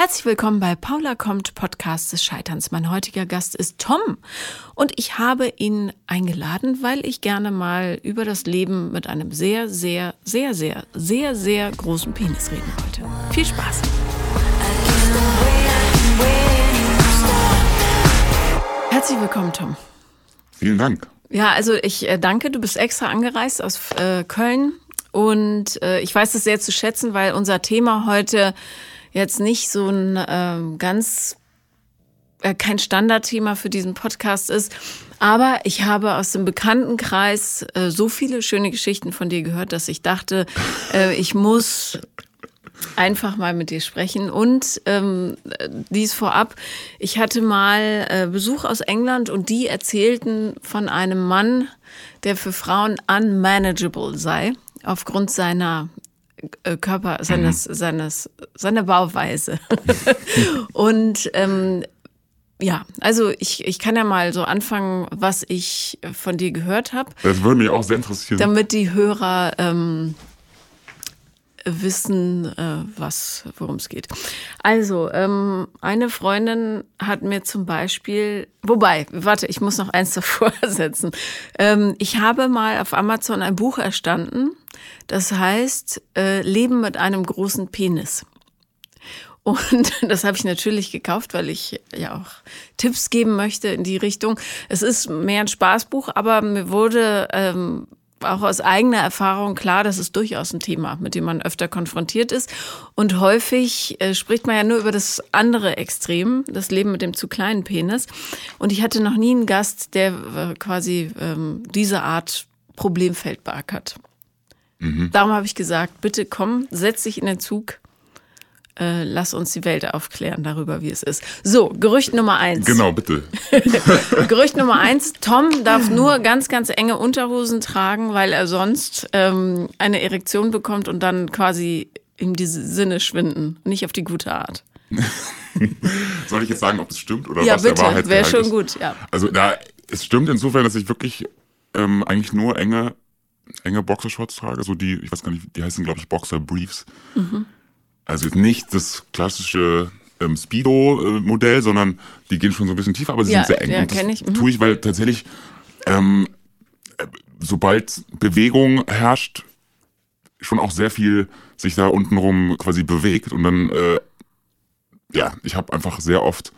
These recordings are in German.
Herzlich willkommen bei Paula kommt Podcast des Scheiterns. Mein heutiger Gast ist Tom und ich habe ihn eingeladen, weil ich gerne mal über das Leben mit einem sehr, sehr, sehr, sehr, sehr, sehr großen Penis reden wollte. Viel Spaß! Herzlich willkommen, Tom. Vielen Dank. Ja, also ich äh, danke, du bist extra angereist aus äh, Köln und äh, ich weiß es sehr zu schätzen, weil unser Thema heute jetzt nicht so ein ähm, ganz äh, kein Standardthema für diesen Podcast ist. Aber ich habe aus dem Bekanntenkreis äh, so viele schöne Geschichten von dir gehört, dass ich dachte, äh, ich muss einfach mal mit dir sprechen. Und ähm, dies vorab, ich hatte mal äh, Besuch aus England und die erzählten von einem Mann, der für Frauen unmanageable sei, aufgrund seiner Körper, seines, mhm. seines, seiner Bauweise. und ähm, ja, also ich, ich kann ja mal so anfangen, was ich von dir gehört habe. Das würde mich auch sehr interessieren. Damit die Hörer ähm, wissen, äh, was, worum es geht. Also, ähm, eine Freundin hat mir zum Beispiel, wobei, warte, ich muss noch eins davor setzen. Ähm, ich habe mal auf Amazon ein Buch erstanden, das heißt äh, Leben mit einem großen Penis. Und das habe ich natürlich gekauft, weil ich ja auch Tipps geben möchte in die Richtung. Es ist mehr ein Spaßbuch, aber mir wurde ähm, auch aus eigener Erfahrung klar, das ist durchaus ein Thema, mit dem man öfter konfrontiert ist. Und häufig äh, spricht man ja nur über das andere Extrem, das Leben mit dem zu kleinen Penis. Und ich hatte noch nie einen Gast, der äh, quasi ähm, diese Art Problemfeld beackert. Mhm. Darum habe ich gesagt, bitte komm, setz dich in den Zug äh, lass uns die Welt aufklären darüber, wie es ist. So, Gerücht Nummer eins. Genau, bitte. Gerücht Nummer eins, Tom darf nur ganz, ganz enge Unterhosen tragen, weil er sonst ähm, eine Erektion bekommt und dann quasi ihm diese Sinne schwinden. Nicht auf die gute Art. Soll ich jetzt sagen, ob es stimmt oder ja, was bitte, der Wahrheit wäre schon ist? gut, ja. Also da, es stimmt insofern, dass ich wirklich ähm, eigentlich nur enge, enge Boxershorts trage, so die, ich weiß gar nicht, die heißen glaube ich Boxer Briefs. Mhm. Also nicht das klassische ähm, Speedo-Modell, sondern die gehen schon so ein bisschen tiefer, aber sie ja, sind sehr eng. Ja, und das ich. Mhm. tue ich, weil tatsächlich, ähm, sobald Bewegung herrscht, schon auch sehr viel sich da untenrum quasi bewegt. Und dann, äh, ja, ich habe einfach sehr oft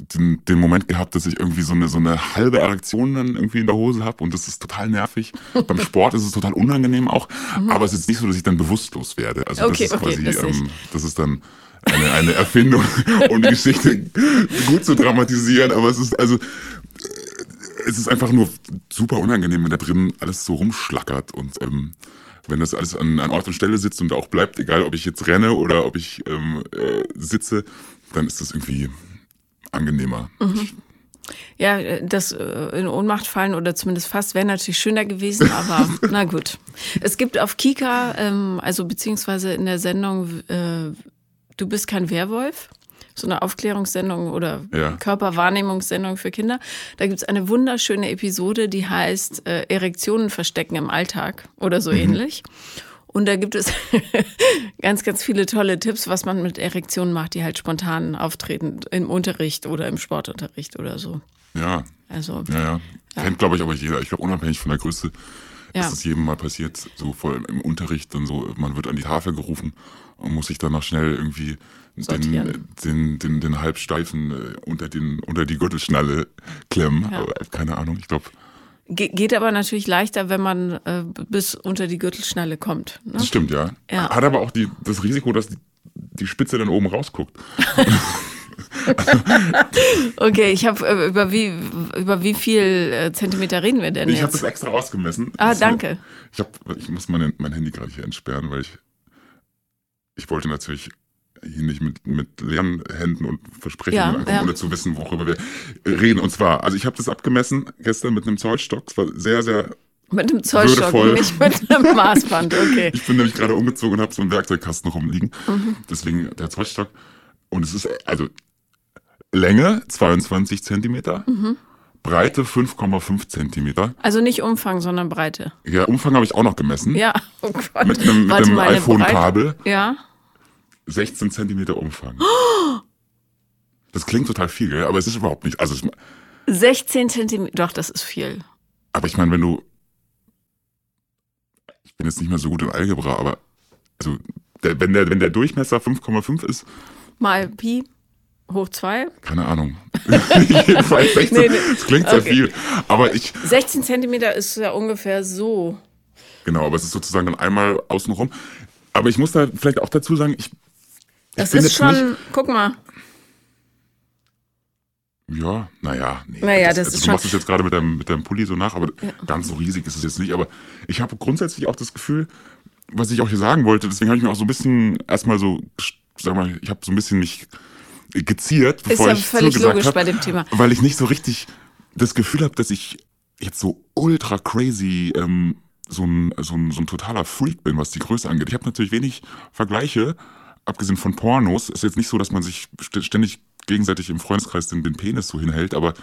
den, den Moment gehabt, dass ich irgendwie so eine, so eine halbe Erektion dann irgendwie in der Hose habe und das ist total nervig. Beim Sport ist es total unangenehm auch, mhm. aber es ist nicht so, dass ich dann bewusstlos werde. Also okay, das ist quasi, das, ähm, das ist dann eine, eine Erfindung, um die Geschichte gut zu dramatisieren, aber es ist also es ist einfach nur super unangenehm, wenn da drin alles so rumschlackert und ähm, wenn das alles an, an Ort und Stelle sitzt und auch bleibt, egal ob ich jetzt renne oder ob ich ähm, äh, sitze, dann ist das irgendwie angenehmer. Mhm. Ja, das äh, in Ohnmacht fallen oder zumindest fast wäre natürlich schöner gewesen, aber na gut. Es gibt auf Kika, ähm, also beziehungsweise in der Sendung äh, Du bist kein Werwolf, so eine Aufklärungssendung oder ja. Körperwahrnehmungssendung für Kinder. Da gibt es eine wunderschöne Episode, die heißt äh, Erektionen verstecken im Alltag oder so mhm. ähnlich. Und da gibt es ganz, ganz viele tolle Tipps, was man mit Erektionen macht, die halt spontan auftreten im Unterricht oder im Sportunterricht oder so. Ja. Also. Ja, ja. ja. Kennt, glaube ich, aber jeder. Ich glaube, unabhängig von der Größe ja. ist das jedem mal passiert, so vor im Unterricht dann so, man wird an die Tafel gerufen und muss sich dann noch schnell irgendwie den, den, den, den Halbsteifen äh, unter, den, unter die Gürtelschnalle klemmen. Ja. Keine Ahnung, ich glaube, Ge geht aber natürlich leichter, wenn man äh, bis unter die Gürtelschnalle kommt. Ne? Das stimmt, ja. ja. Hat aber auch die, das Risiko, dass die, die Spitze dann oben rausguckt. okay, ich habe äh, über wie über wie viel äh, Zentimeter reden wir denn ich jetzt? Ich habe das extra ausgemessen. Ah, das danke. ich hab, ich muss mein, mein Handy gerade hier entsperren, weil ich ich wollte natürlich hier nicht mit, mit leeren Händen und Versprechungen, ja, ja. ohne zu wissen, worüber wir reden. Und zwar, also ich habe das abgemessen gestern mit einem Zollstock. Es war sehr, sehr mit einem Zollstock, würdevoll. nicht mit einem Maßband, okay. ich bin nämlich gerade umgezogen und habe so einen Werkzeugkasten rumliegen. Mhm. Deswegen der Zollstock. Und es ist, also Länge 22 Zentimeter. Mhm. Breite 5,5 Zentimeter. Also nicht Umfang, sondern Breite. Ja, Umfang habe ich auch noch gemessen. Ja, oh Gott. Mit einem, mit einem iPhone-Kabel. Ja. 16 Zentimeter Umfang. Das klingt total viel, gell? aber es ist überhaupt nicht. Also, es, 16 Zentimeter, doch, das ist viel. aber ich meine, wenn du, ich bin jetzt nicht mehr so gut in Algebra, aber also der, wenn der wenn der Durchmesser 5,5 ist, Mal Pi hoch 2. keine Ahnung. Jedenfalls 16. Nee, nee. Das klingt sehr Okay. viel, aber ich 16 Zentimeter ist ja ungefähr so. genau, aber es ist sozusagen dann einmal außenrum. Aber ich muss da vielleicht auch dazu sagen, ich Das ist schon, guck mal, Ja, naja, nee. Naja, das also ist du machst es jetzt gerade mit deinem, mit deinem Pulli so nach, aber ganz so riesig ist es jetzt nicht. Aber ich habe grundsätzlich auch das Gefühl, was ich auch hier sagen wollte, deswegen habe ich mir auch so ein bisschen erstmal so, sag mal, ich habe so ein bisschen mich geziert, bevor ja ich völlig logisch hab, bei dem Thema. Weil ich nicht so richtig das Gefühl habe, dass ich jetzt so ultra crazy ähm, so, ein, so, ein, so ein totaler Freak bin, was die Größe angeht. Ich habe natürlich wenig Vergleiche, abgesehen von Pornos. Ist jetzt nicht so, dass man sich st- ständig gegenseitig im Freundeskreis den, den Penis so hinhält, aber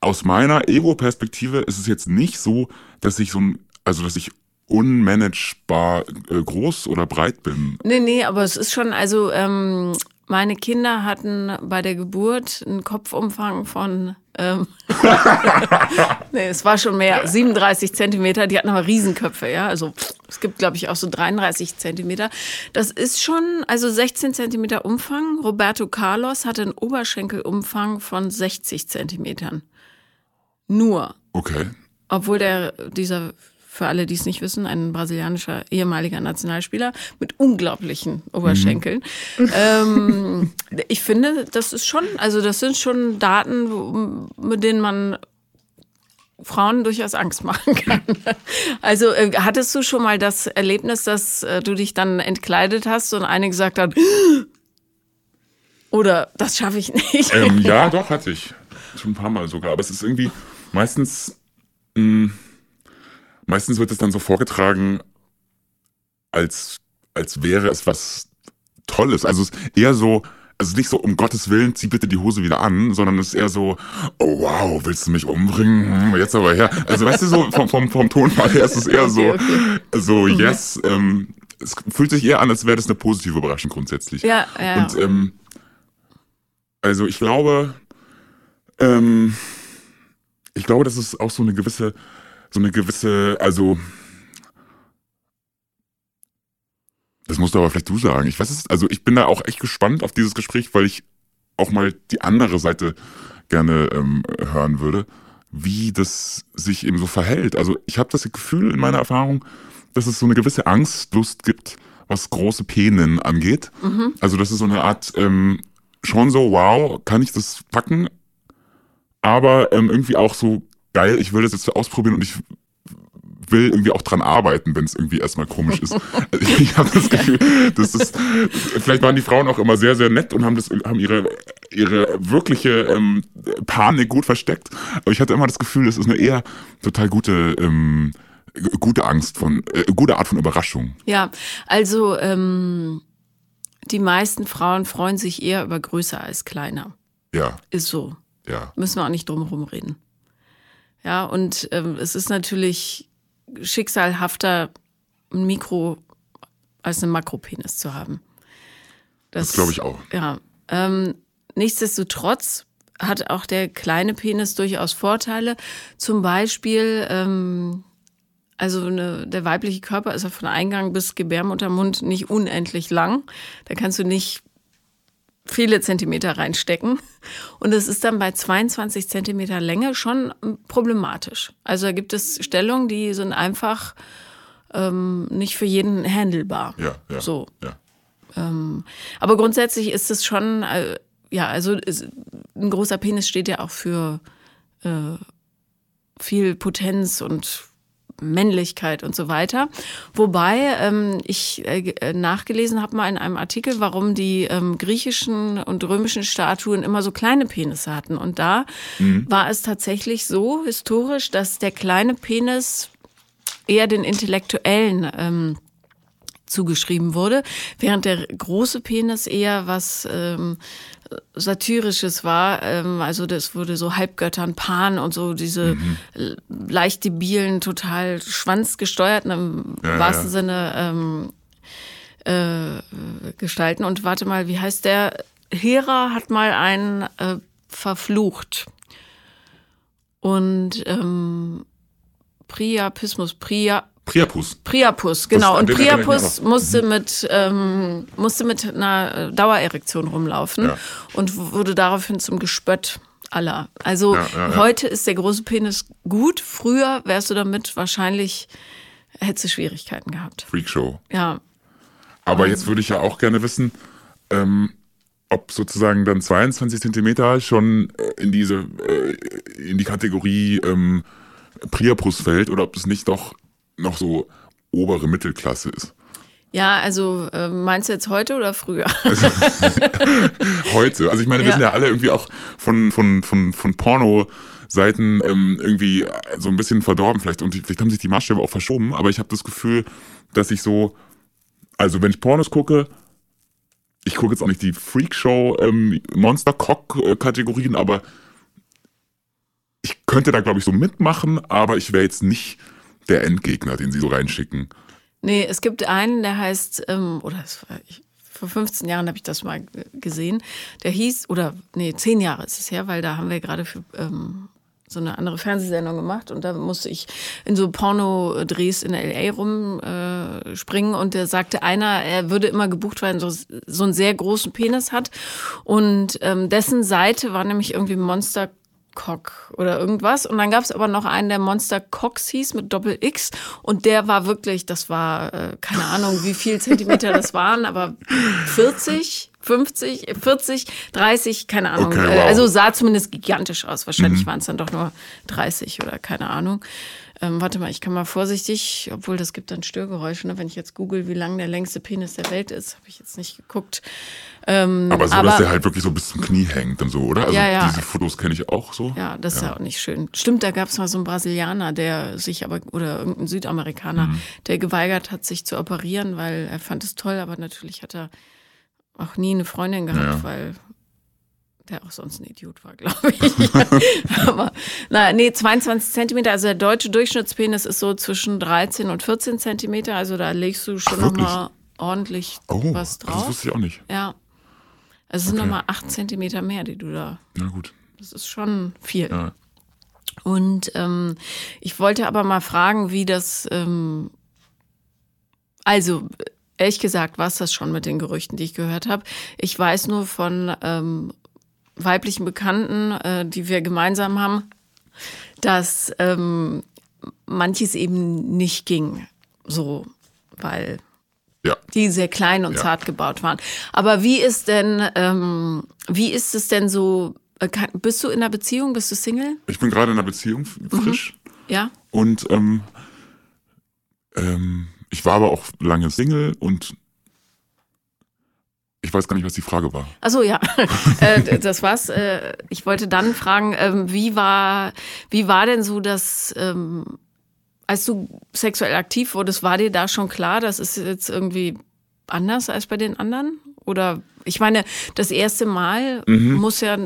aus meiner Ego-Perspektive ist es jetzt nicht so, dass ich so ein, also dass ich unmanagebar äh, groß oder breit bin. Nee, nee, aber es ist schon, also ähm, meine Kinder hatten bei der Geburt einen Kopfumfang von, ähm, nee, es war schon mehr, 37 Zentimeter, die hatten aber Riesenköpfe, ja, also pff, es gibt, glaube ich, auch so 33 Zentimeter. Das ist schon, also 16 Zentimeter Umfang. Roberto Carlos hatte einen Oberschenkelumfang von 60 Zentimetern. Nur. Okay. Obwohl der, dieser, für alle, die es nicht wissen, ein brasilianischer ehemaliger Nationalspieler mit unglaublichen Oberschenkeln. Ähm, ich finde, das ist schon, also das sind schon Daten, mit denen man Frauen durchaus Angst machen kann. Also äh, hattest du schon mal das Erlebnis, dass äh, du dich dann entkleidet hast und eine gesagt hat, oder das schaffe ich nicht. Ähm, ja, doch, hatte ich. Schon ein paar Mal sogar. Aber es ist irgendwie meistens, mh, meistens wird es dann so vorgetragen, als, als wäre es was Tolles. Also es ist eher so, also nicht so, um Gottes Willen, zieh bitte die Hose wieder an, sondern es ist eher so, oh wow, willst du mich umbringen? Hm, Jetzt aber her. Also weißt du, so vom, vom, vom Tonfall her ist es eher so, Okay, okay. so yes, ähm, es fühlt sich eher an, als wäre das eine positive Überraschung grundsätzlich. Ja, ja. Und ähm, also ich glaube, ähm, ich glaube, das ist auch so eine gewisse, so eine gewisse, also das musst du aber vielleicht du sagen. Ich weiß es, also ich bin da auch echt gespannt auf dieses Gespräch, weil ich auch mal die andere Seite gerne ähm, hören würde, wie das sich eben so verhält. Also ich habe das Gefühl in meiner Erfahrung, dass es so eine gewisse Angstlust gibt, was große Penen angeht. Also das ist so eine Art ähm, schon so, wow, kann ich das packen? Aber ähm, irgendwie auch so geil, ich will das jetzt ausprobieren und ich will irgendwie auch dran arbeiten, wenn es irgendwie erstmal komisch ist. Also ich ich habe das Gefühl, das ist, vielleicht waren die Frauen auch immer sehr, sehr nett und haben das, haben ihre, ihre wirkliche ähm, Panik gut versteckt. Aber ich hatte immer das Gefühl, das ist eine eher total gute, ähm, gute Angst von, äh, gute Art von Überraschung. Ja, also ähm, die meisten Frauen freuen sich eher über größer als kleiner. Ja, Ist so. ja. Müssen wir auch nicht drum herum reden. Ja, und ähm, es ist natürlich schicksalhafter, ein Mikro als einen Makropenis zu haben. Das glaube ich auch. Ja. Ähm, nichtsdestotrotz hat auch der kleine Penis durchaus Vorteile. Zum Beispiel, ähm, also eine, der weibliche Körper ist ja von Eingang bis Gebärmuttermund nicht unendlich lang. Da kannst du nicht viele Zentimeter reinstecken. Und es ist dann bei 22 Zentimeter Länge schon ähm, problematisch. Also da gibt es Stellungen, die sind einfach ähm, nicht für jeden handelbar. Ja, ja. So. Ja. Aber grundsätzlich ist es schon, äh, ja, also ist, ein großer Penis steht ja auch für äh, viel Potenz und Männlichkeit und so weiter. Wobei ähm, ich äh, äh, nachgelesen habe mal in einem Artikel, warum die ähm, griechischen und römischen Statuen immer so kleine Penisse hatten. Und da war es tatsächlich so historisch, dass der kleine Penis eher den Intellektuellen ähm, zugeschrieben wurde, während der große Penis eher was ähm, satirisches war. Ähm, also das wurde so Halbgöttern, Pan und so diese äh, leicht debilen, total schwanzgesteuerten, im Ja, wahrsten ja. Sinne ähm, äh, gestalten. Und warte mal, wie heißt der? Hera hat mal einen äh, verflucht. Und ähm, Priapismus, Priya, Priapus. Priapus, genau. Und Priapus musste mit, ähm, musste mit einer Dauererektion rumlaufen Ja. und wurde daraufhin zum Gespött aller. Also Ja, ja, heute ist der große Penis gut. Früher wärst du damit wahrscheinlich, hättest du Schwierigkeiten gehabt. Freakshow. Ja. Aber jetzt würde ich ja auch gerne wissen, ähm, ob sozusagen dann 22 Zentimeter schon äh, in diese, äh, in die Kategorie ähm, Priapus fällt oder ob es nicht doch noch so obere Mittelklasse ist. Ja, also äh, meinst du jetzt heute oder früher? Heute. Also ich meine, wir Ja. sind ja alle irgendwie auch von, von, von, von Porno-Seiten ähm, irgendwie so ein bisschen verdorben vielleicht und die, vielleicht haben sich die Maßstäbe auch verschoben, aber ich habe das Gefühl, dass ich so, also wenn ich Pornos gucke, ich gucke jetzt auch nicht die Freakshow ähm, Monster-Cock-Kategorien, aber ich könnte da glaube ich so mitmachen, aber ich wäre jetzt nicht der Endgegner, den sie so reinschicken. Nee, es gibt einen, der heißt, ähm, oder es war, ich, vor 15 Jahren habe ich das mal gesehen, der hieß, oder nee, 10 Jahre ist es her, weil da haben wir gerade für ähm, so eine andere Fernsehsendung gemacht und da musste ich in so Porno-Drehs in L.A. rumspringen äh, und der sagte einer, er würde immer gebucht werden, so, so einen sehr großen Penis hat und ähm, dessen Seite war nämlich irgendwie Monster Cock oder irgendwas. Und dann gab es aber noch einen, der Monster Cox hieß mit Doppel X. Und der war wirklich, das war, äh, keine Ahnung, wie viel Zentimeter das waren, aber 40, 50, 40, 30, keine Ahnung. Okay, Äh, wow. Also sah zumindest gigantisch aus. Wahrscheinlich waren es dann doch nur 30 oder keine Ahnung. Ähm, warte mal, ich kann mal vorsichtig, obwohl das gibt dann Störgeräusche, ne? wenn ich jetzt google, wie lang der längste Penis der Welt ist, habe ich jetzt nicht geguckt. Ähm, Aber so, aber- dass der halt wirklich so bis zum Knie hängt und so, oder? Also Ja, ja. diese Fotos kenne ich auch so. Ja, das ist ja auch nicht schön. Stimmt, da gab es mal so einen Brasilianer, der sich aber, oder irgendein Südamerikaner, Mhm. der geweigert hat, sich zu operieren, weil er fand es toll, aber natürlich hat er auch nie eine Freundin gehabt, Ja. weil der auch sonst ein Idiot war, glaube ich. aber, na, nee, 22 Zentimeter, also der deutsche Durchschnittspenis ist so zwischen 13 und 14 Zentimeter, also da legst du schon nochmal ordentlich Oh, was das drauf. wusste ich auch nicht. ja. Also es sind Okay. nochmal 8 Zentimeter mehr, die du da Na gut. das ist schon viel. Ja. Und ähm, ich wollte aber mal fragen, wie das, ähm, also ehrlich gesagt, war es das schon mit den Gerüchten, die ich gehört habe. Ich weiß nur von ähm, weiblichen Bekannten, äh, die wir gemeinsam haben, dass ähm, manches eben nicht ging, so, weil Ja. die sehr klein und Ja. zart gebaut waren. Aber wie ist denn, ähm, wie ist es denn so? äh, kann- Bist du in einer Beziehung? Bist du Single? Ich bin gerade in einer Beziehung, Mhm. frisch. Ja. Und ähm, ähm, ich war aber auch lange Single und ich weiß gar nicht, was die Frage war. Also ja, äh, das war's. Äh, ich wollte dann fragen, ähm, wie war, wie war denn so das, ähm, als du sexuell aktiv wurdest, war dir da schon klar, das ist jetzt irgendwie anders als bei den anderen? Oder ich meine, das erste Mal muss ja,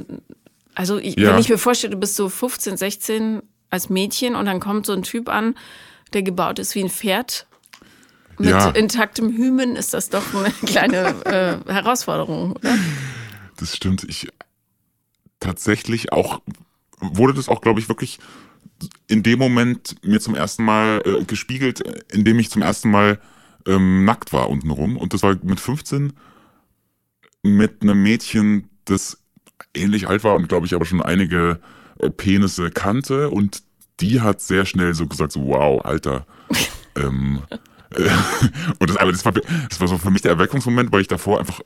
also ich, Mhm. Ja. wenn ich mir vorstelle, du bist so 15, 16 als Mädchen und dann kommt so ein Typ an, der gebaut ist wie ein Pferd. Mit Ja. intaktem Hymen ist das doch eine kleine äh, Herausforderung, oder? Das stimmt. Ich tatsächlich auch wurde das auch, glaube ich, wirklich in dem Moment mir zum ersten Mal äh, gespiegelt, äh, in dem ich zum ersten Mal ähm, nackt war untenrum. Und das war mit 15 mit einem Mädchen, das ähnlich alt war und glaube ich aber schon einige äh, Penisse kannte. Und die hat sehr schnell so gesagt, so, wow, Alter. ähm, äh, und das, aber das war, das war so für mich der Erweckungsmoment, weil ich davor einfach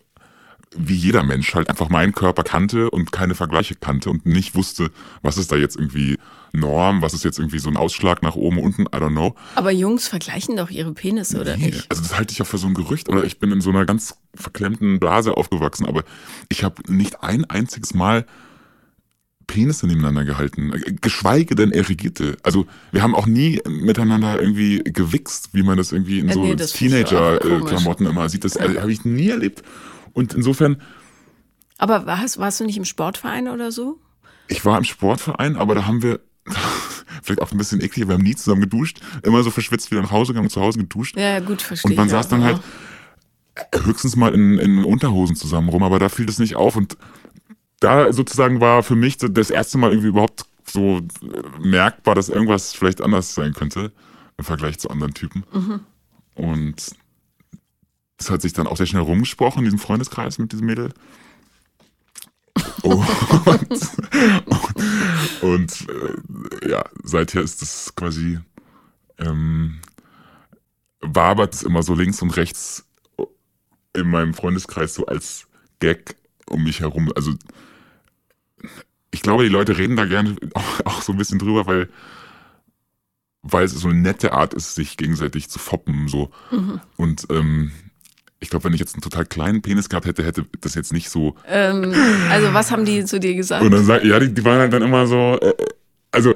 wie jeder Mensch halt einfach meinen Körper kannte und keine Vergleiche kannte und nicht wusste, was ist da jetzt irgendwie Norm, was ist jetzt irgendwie so ein Ausschlag nach oben, unten, I don't know. Aber Jungs vergleichen doch ihre Penisse, oder Nee, nicht? Also das halte ich ja für so ein Gerücht oder ich bin in so einer ganz verklemmten Blase aufgewachsen, aber ich habe nicht ein einziges Mal Penisse nebeneinander gehalten, äh, geschweige denn erigierte. Also wir haben auch nie miteinander irgendwie gewichst, wie man das irgendwie in Äh, so nee. Teenager-Klamotten immer sieht. Das äh, habe ich nie erlebt. Und insofern, Aber warst, warst du nicht im Sportverein oder so? ich war im Sportverein, aber da haben wir, vielleicht auch ein bisschen eklig, wir haben nie zusammen geduscht, immer so verschwitzt wieder nach Hause gegangen, zu Hause geduscht. Ja, ja, gut, verstehe Und man saß dann aber- halt, höchstens mal in, in Unterhosen zusammen rum, aber da fiel das nicht auf und da sozusagen war für mich das erste Mal irgendwie überhaupt so äh, merkbar, dass irgendwas vielleicht anders sein könnte im Vergleich zu anderen Typen. Mhm. Und das hat sich dann auch sehr schnell rumgesprochen in diesem Freundeskreis mit diesem Mädel. und, und, und äh, ja, seither ist das quasi ähm, wabert es immer so links und rechts in meinem Freundeskreis so als Gag um mich herum. Also ich glaube, die Leute reden da gerne auch, auch so ein bisschen drüber, weil weil es so eine nette Art ist, sich gegenseitig zu foppen so. Mhm. Und ähm, ich glaube, wenn ich jetzt einen total kleinen Penis gehabt hätte, hätte das jetzt nicht so. Ähm, also was haben die zu dir gesagt? Und dann sagt, ja, die, die waren halt dann immer so, äh, also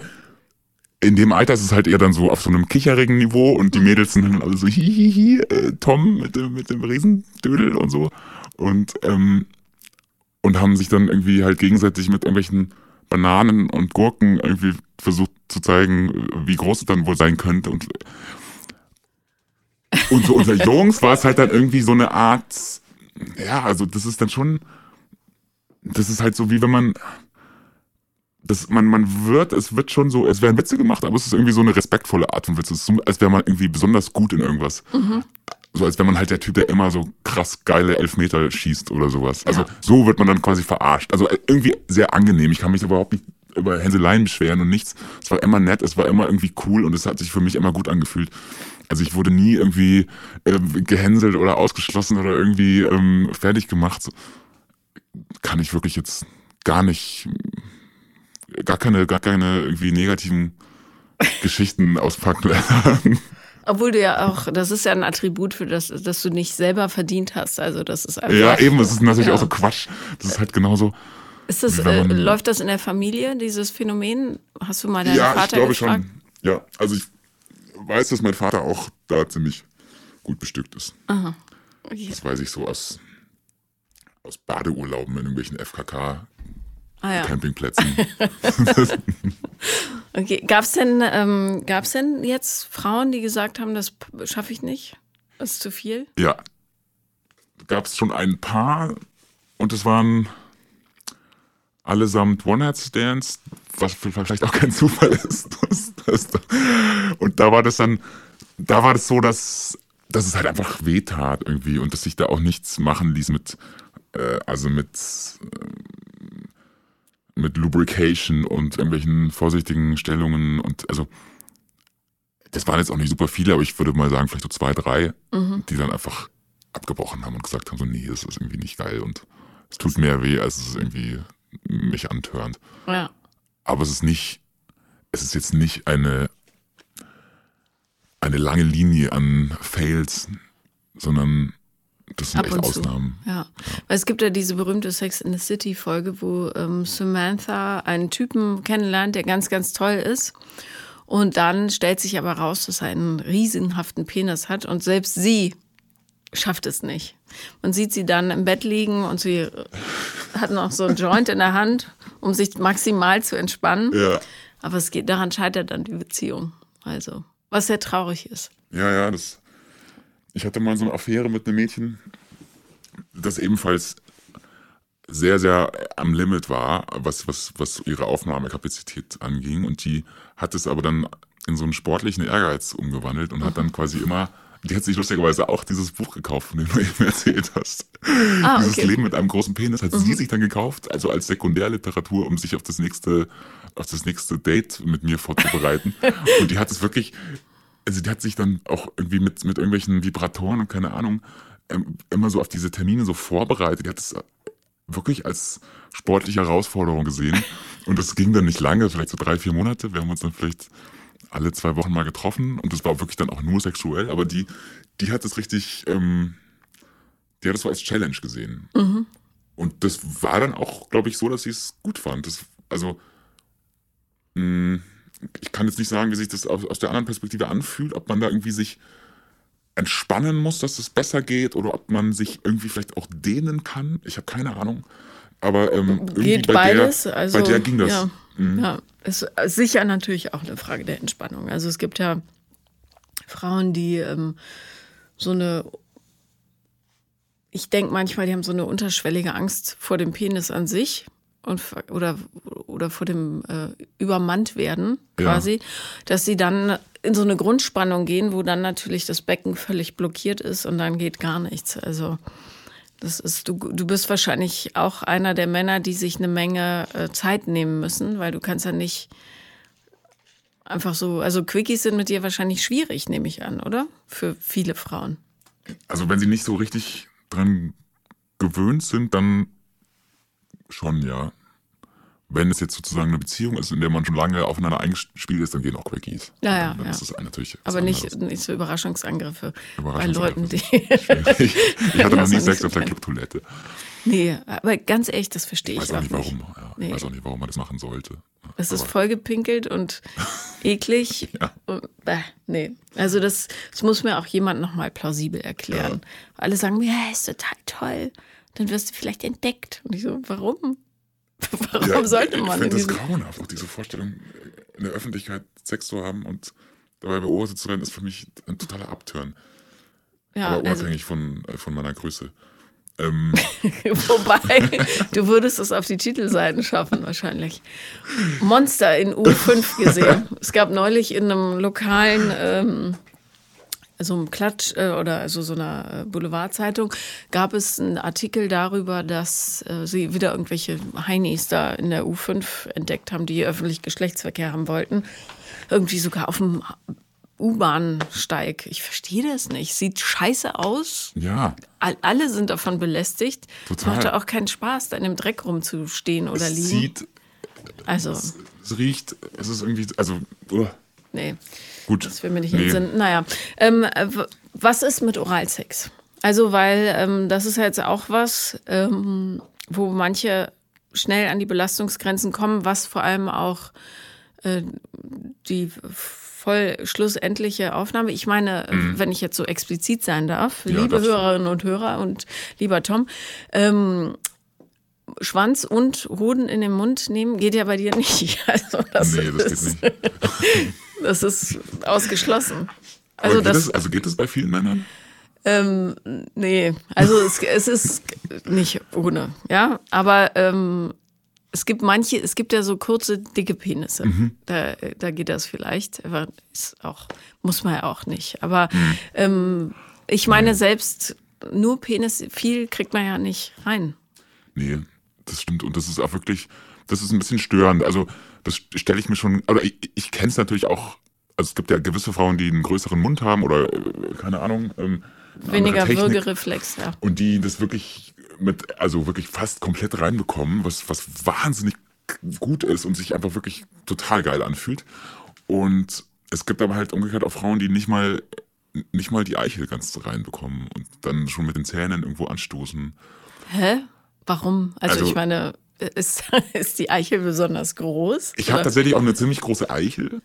in dem Alter ist es halt eher dann so auf so einem kicherigen Niveau und die mhm. Mädels sind dann alle so hihihi, äh, Tom mit dem, mit dem Riesendödel und so. Und, ähm, und haben sich dann irgendwie halt gegenseitig mit irgendwelchen Bananen und Gurken irgendwie versucht zu zeigen, wie groß es dann wohl sein könnte. Und, und so unter Jungs war es halt dann irgendwie so eine Art, ja, also das ist dann schon, das ist halt so wie wenn man, das, man, man wird, es wird schon so, es werden Witze gemacht, aber es ist irgendwie so eine respektvolle Art von Witz. Es ist als wäre man irgendwie besonders gut in irgendwas. Mhm. So als wäre man halt der Typ, der immer so krass geile Elfmeter schießt oder sowas. Also ja. so wird man dann quasi verarscht. Also äh, irgendwie sehr angenehm. Ich kann mich überhaupt nicht über Hänseleien beschweren und nichts. Es war immer nett, es war immer irgendwie cool und es hat sich für mich immer gut angefühlt. Also ich wurde nie irgendwie äh, gehänselt oder ausgeschlossen oder irgendwie ähm, fertig gemacht. Kann ich wirklich jetzt gar nicht gar keine, gar keine irgendwie negativen Geschichten auspacken. Obwohl du ja auch, das ist ja ein Attribut für das, dass du nicht selber verdient hast. Also das ist einfach. Ja, eben, es ist natürlich ja. auch so Quatsch. Das ist halt genauso. Ist das, äh, läuft das in der Familie, dieses Phänomen? Hast du mal deinen ja, Vater ich glaube gefragt? schon. Ja, also ich weiß, dass mein Vater auch da ziemlich gut bestückt ist. Aha. Okay. Das weiß ich so aus, aus Badeurlauben in irgendwelchen FKK ah, ja. Okay, gab es denn, ähm, denn jetzt Frauen, die gesagt haben, das schaffe ich nicht? Das ist zu viel? Ja. Gab es schon ein paar und es waren allesamt One-Night-Stands, was vielleicht auch kein Zufall ist. und da war das dann, da war das so, dass, dass es halt einfach wehtat irgendwie und dass sich da auch nichts machen ließ mit, äh, also mit, mit Lubrication und irgendwelchen vorsichtigen Stellungen und also das waren jetzt auch nicht super viele, aber ich würde mal sagen, vielleicht so zwei, drei, mhm. die dann einfach abgebrochen haben und gesagt haben, so, nee, das ist irgendwie nicht geil und es tut mehr weh, als es irgendwie mich antörnt. Ja. Aber es ist nicht, es ist jetzt nicht eine, eine lange Linie an Fails, sondern das sind Ab echt Ausnahmen. Ja. ja. Weil es gibt ja diese berühmte Sex in the City Folge, wo ähm, Samantha einen Typen kennenlernt, der ganz, ganz toll ist. Und dann stellt sich aber raus, dass er einen riesenhaften Penis hat und selbst sie schafft es nicht. Man sieht sie dann im Bett liegen und sie hat noch so ein Joint in der Hand, um sich maximal zu entspannen. Ja. Aber es geht, daran scheitert dann die Beziehung. Also, was sehr traurig ist. Ja, ja, das ich hatte mal so eine Affäre mit einem Mädchen, das ebenfalls sehr, sehr am Limit war, was, was, was ihre Aufnahmekapazität anging. Und die hat es aber dann in so einen sportlichen Ehrgeiz umgewandelt und hat dann quasi immer, die hat sich lustigerweise auch dieses Buch gekauft, von dem du eben erzählt hast. Ah, dieses okay. Leben mit einem großen Penis hat mhm. sie sich dann gekauft, also als Sekundärliteratur, um sich auf das nächste, auf das nächste Date mit mir vorzubereiten. und die hat es wirklich also die hat sich dann auch irgendwie mit, mit irgendwelchen Vibratoren und keine Ahnung ähm, immer so auf diese Termine so vorbereitet. Die hat es wirklich als sportliche Herausforderung gesehen. Und das ging dann nicht lange, vielleicht so drei, vier Monate. Wir haben uns dann vielleicht alle zwei Wochen mal getroffen und das war wirklich dann auch nur sexuell, aber die, die hat es richtig, ähm, die hat es so als Challenge gesehen. Mhm. Und das war dann auch, glaube ich, so, dass sie es gut fand. Das, also, mh, mm, ich kann jetzt nicht sagen, wie sich das aus, aus der anderen Perspektive anfühlt, ob man da irgendwie sich entspannen muss, dass es besser geht oder ob man sich irgendwie vielleicht auch dehnen kann. Ich habe keine Ahnung. Aber ähm, irgendwie geht bei beides. Der, also, bei der ging das. Ja, mhm. ja, ist sicher natürlich auch eine Frage der Entspannung. Also es gibt ja Frauen, die ähm, so eine ich denke manchmal, die haben so eine unterschwellige Angst vor dem Penis an sich und oder oder vor dem äh, übermannt werden quasi, ja. dass sie dann in so eine Grundspannung gehen, wo dann natürlich das Becken völlig blockiert ist und dann geht gar nichts. Also das ist du du bist wahrscheinlich auch einer der Männer, die sich eine Menge äh, Zeit nehmen müssen, weil du kannst ja nicht einfach so, also Quickies sind mit dir wahrscheinlich schwierig, nehme ich an, oder? Für viele Frauen. Also wenn sie nicht so richtig dran gewöhnt sind, dann schon, ja. Wenn es jetzt sozusagen eine Beziehung ist, in der man schon lange aufeinander eingespielt ist, dann gehen auch Quickies. Ja, ja. Dann ja. ist es natürlich. Aber nicht, nicht so Überraschungsangriffe, Überraschungsangriffe. bei Leuten, die. ich, ich hatte noch nie Das Sex nicht auf der. Clubtoilette. Nee, aber ganz echt, das verstehe Ich ich, auch nicht nicht. warum. Ja, Nee. Ich weiß auch nicht, warum man das machen sollte. Es ist vollgepinkelt und eklig. Ja. Und, bäh, nee. Also das, das muss mir auch jemand nochmal plausibel erklären. Alle sagen mir, ja, ist total toll. Dann wirst du vielleicht entdeckt. Und ich so, warum? Warum Ja, sollte ich man? finde in das grauenhaft, auch diese Vorstellung, in der Öffentlichkeit Sex zu haben und dabei beobachtet zu werden, ist für mich ein totaler Abturn. ja, aber also, unabhängig von, äh, von meiner Größe. Ähm, wobei, du würdest es auf die Titelseiten schaffen wahrscheinlich. Monster in U5 gesehen. es gab neulich in einem lokalen ähm, so einem Klatsch äh, oder also so einer äh, Boulevardzeitung gab es einen Artikel darüber, dass äh, sie wieder irgendwelche Heinis da in der U5 entdeckt haben, die öffentlich Geschlechtsverkehr haben wollten. Irgendwie sogar auf dem U-Bahn-Steig. Ich verstehe das nicht. Sieht scheiße aus. ja, All, alle sind davon belästigt. Es Total. macht ja auch keinen Spaß, da in dem Dreck rumzustehen oder es liegen. sieht, also, es riecht, es ist irgendwie, also, uh, nee. gut. Das will mir nicht Nee. in den Sinn. Naja, ähm, äh, was ist mit Oralsex? Also, weil ähm, das ist ja jetzt auch was, ähm, wo manche schnell an die Belastungsgrenzen kommen, was vor allem auch äh, die voll schlussendliche Aufnahme. Ich meine, äh, wenn ich jetzt so explizit sein darf, Mhm. Ja, liebe. Hörerinnen und Hörer und lieber Tom, ähm, Schwanz und Hoden in den Mund nehmen geht ja bei dir nicht. Also das, Nee, das ist, geht nicht. das ist ausgeschlossen. Also geht das, das, also geht das bei vielen Männern? ähm, nee, also es, es ist nicht ohne, ja, aber ähm, es gibt manche, es gibt ja so kurze, dicke Penisse. Da, da geht das vielleicht, aber ist auch, muss man ja auch nicht. Aber ähm, ich meine, selbst nur Penis, viel kriegt man ja nicht rein. Nee, das stimmt. Und das ist auch wirklich, das ist ein bisschen störend. Also, das stelle ich mir schon, oder ich, ich kenne es natürlich auch. Also es gibt ja gewisse Frauen, die einen größeren Mund haben oder äh, keine Ahnung. Ähm, Weniger. Würgereflex, ja. Und die das wirklich mit, also wirklich fast komplett reinbekommen, was, was wahnsinnig gut ist und sich einfach wirklich total geil anfühlt. Und es gibt aber halt umgekehrt auch Frauen, die nicht mal, nicht mal die Eichel ganz reinbekommen und dann schon mit den Zähnen irgendwo anstoßen. Hä? Warum? Also, Also- ich meine, ist, ist die Eichel besonders groß? Ich habe tatsächlich auch eine ziemlich große Eichel.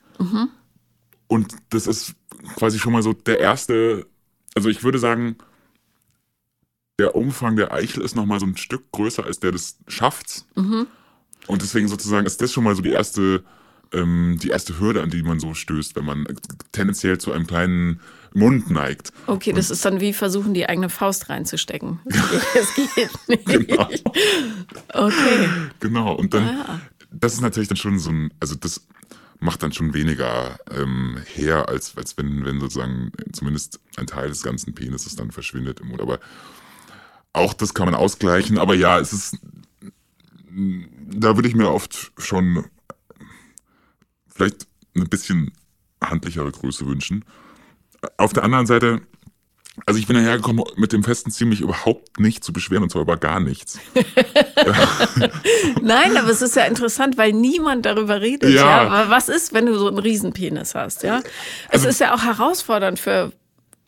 Und das ist quasi schon mal so der erste, also ich würde sagen, der Umfang der Eichel ist noch mal so ein Stück größer als der des Schafts. Und deswegen sozusagen ist das schon mal so die erste, ähm, die erste Hürde, an die man so stößt, wenn man tendenziell zu einem kleinen Mund neigt. Okay, das ist dann wie versuchen, die eigene Faust reinzustecken. Es geht nicht. Genau. Okay. Genau, und dann, Ah. das ist natürlich dann schon so ein, also das macht dann schon weniger ähm, her, als, als wenn, wenn sozusagen zumindest ein Teil des ganzen Penises dann verschwindet im Mund. Aber auch das kann man ausgleichen, aber ja, es ist, da würde ich mir oft schon vielleicht ein bisschen handlichere Größe wünschen. Auf der anderen Seite, also ich bin dahergekommen mit dem festen Ziel, mich überhaupt nicht zu beschweren, und zwar über gar nichts. Nein, aber es ist ja interessant, weil niemand darüber redet. Ja. Ja. Aber was ist, wenn du so einen Riesenpenis hast? Ja. Es Also ist ja auch herausfordernd für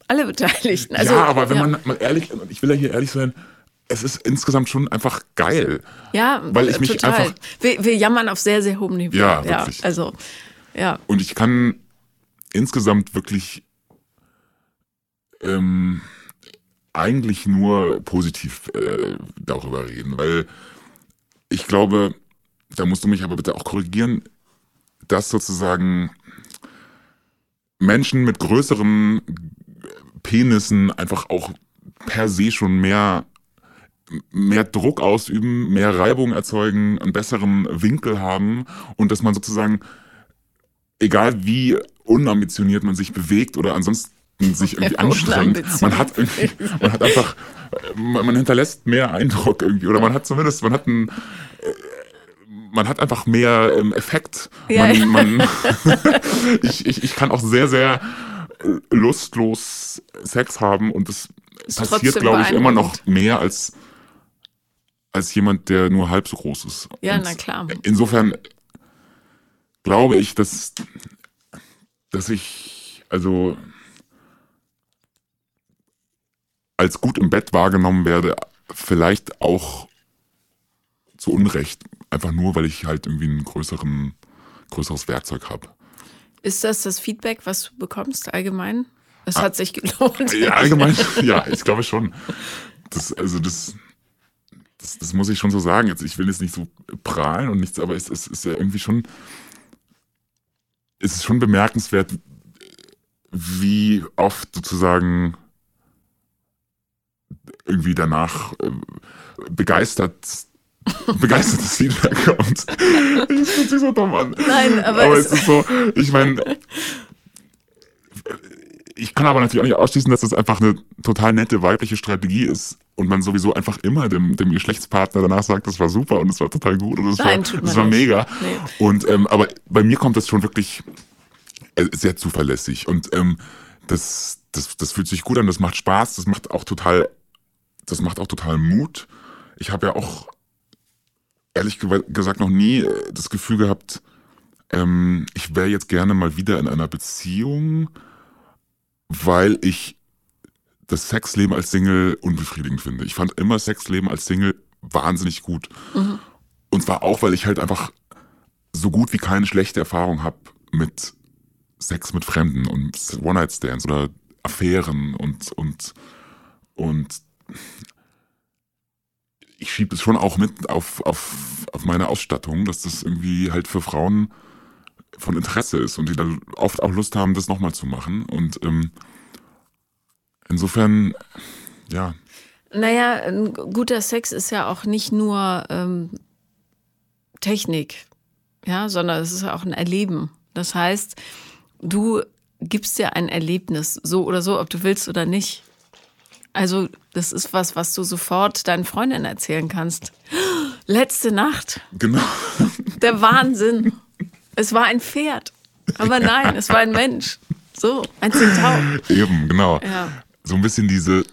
alle Beteiligten. Also, ja, aber wenn ja. man mal ehrlich, ich will ja hier ehrlich sein, es ist insgesamt schon einfach geil. Ja, weil ich mich total. einfach- Wir, wir jammern auf sehr, sehr hohem Niveau. Ja, wirklich. Also, ja. Und ich kann insgesamt wirklich ähm, eigentlich nur positiv äh, darüber reden, weil ich glaube, da musst du mich aber bitte auch korrigieren, dass sozusagen Menschen mit größeren Penissen einfach auch per se schon mehr mehr Druck ausüben, mehr Reibung erzeugen, einen besseren Winkel haben und dass man sozusagen, egal wie unambitioniert man sich bewegt oder ansonsten sich irgendwie anstrengt, man hat irgendwie, man hat einfach, man, hinterlässt mehr Eindruck irgendwie oder man hat zumindest, man hat einen man hat einfach mehr ähm, Effekt. Ja, man, ja. Man, ich, ich, ich kann auch sehr, sehr lustlos Sex haben und das passiert, glaube ich, immer noch mehr als als jemand, der nur halb so groß ist. Ja, Und na klar. Insofern glaube ich, dass, dass ich, also als gut im Bett wahrgenommen werde, vielleicht auch zu Unrecht. Einfach nur, weil ich halt irgendwie ein größeren, größeres Werkzeug habe. Ist das das Feedback, was du bekommst allgemein? Es ah, hat sich gelohnt. Ja, allgemein, ja, ich glaube schon. Das, also das, das, das muss ich schon so sagen. Jetzt, ich will jetzt nicht so prahlen und nichts, aber es, es ist ja irgendwie schon, es ist schon bemerkenswert, wie oft sozusagen irgendwie danach äh, begeistert begeistertes Feedback kommt. Das fühlt sich so dumm an. Nein, aber, aber es, es ist so, ich meine, ich kann aber natürlich auch nicht ausschließen, dass das einfach eine total nette weibliche Strategie ist und man sowieso einfach immer dem, dem Geschlechtspartner danach sagt, das war super und das war total gut und das Nein, war, das war mega. Nee. Und ähm, aber bei mir kommt das schon wirklich äh, sehr zuverlässig und ähm, das, das, das fühlt sich gut an, das macht Spaß, das macht auch total, das macht auch total Mut. Ich habe ja auch ehrlich gesagt noch nie äh, das Gefühl gehabt, ähm, ich wäre jetzt gerne mal wieder in einer Beziehung weil ich das Sexleben als Single unbefriedigend finde. Ich fand immer Sexleben als Single wahnsinnig gut. Mhm. Und zwar auch, weil ich halt einfach so gut wie keine schlechte Erfahrung habe mit Sex mit Fremden und One-Night-Stands oder Affären und, und, und ich schiebe es schon auch mit auf, auf, auf meine Ausstattung, dass das irgendwie halt für Frauen von Interesse ist und die dann oft auch Lust haben, das nochmal zu machen. Und ähm, insofern, ja. Naja, ein guter Sex ist ja auch nicht nur ähm, Technik, ja, sondern es ist auch ein Erleben. Das heißt, du gibst dir ein Erlebnis, so oder so, ob du willst oder nicht. Also, das ist was, was du sofort deinen Freundinnen erzählen kannst. Letzte Nacht. Genau. Der Wahnsinn. Es war ein Pferd. Aber nein, es war ein Mensch. So, ein Zentaur. Eben, genau. Ja. So ein bisschen diese,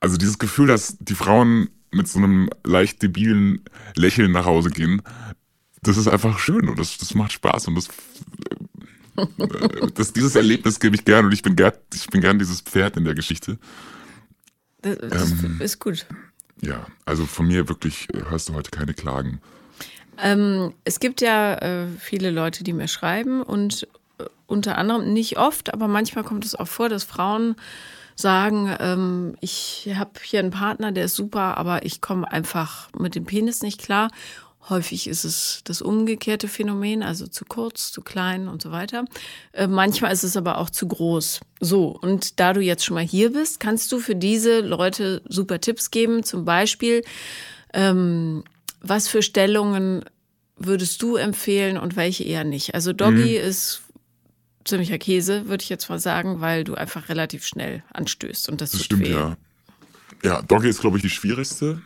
also dieses Gefühl, dass die Frauen mit so einem leicht debilen Lächeln nach Hause gehen, das ist einfach schön und das, das macht Spaß und das, das, dieses Erlebnis gebe ich gern und ich bin gern, ich bin gern dieses Pferd in der Geschichte. Das, das ähm, ist gut. Ja, also von mir wirklich hörst du heute keine Klagen. Ähm, es gibt ja äh, viele Leute, die mir schreiben und äh, unter anderem nicht oft, aber manchmal kommt es auch vor, dass Frauen sagen, ähm, ich habe hier einen Partner, der ist super, aber ich komme einfach mit dem Penis nicht klar. Häufig ist es das umgekehrte Phänomen, also zu kurz, zu klein und so weiter. Äh, manchmal ist es aber auch zu groß. So, und da du jetzt schon mal hier bist, kannst du für diese Leute super Tipps geben. Zum Beispiel, ähm, was für Stellungen würdest du empfehlen und welche eher nicht? Also Doggy mhm. ist ziemlicher Käse, würde ich jetzt mal sagen, weil du einfach relativ schnell anstößt und das, das stimmt weh. ja. Ja, Doggy ist glaube ich die schwierigste.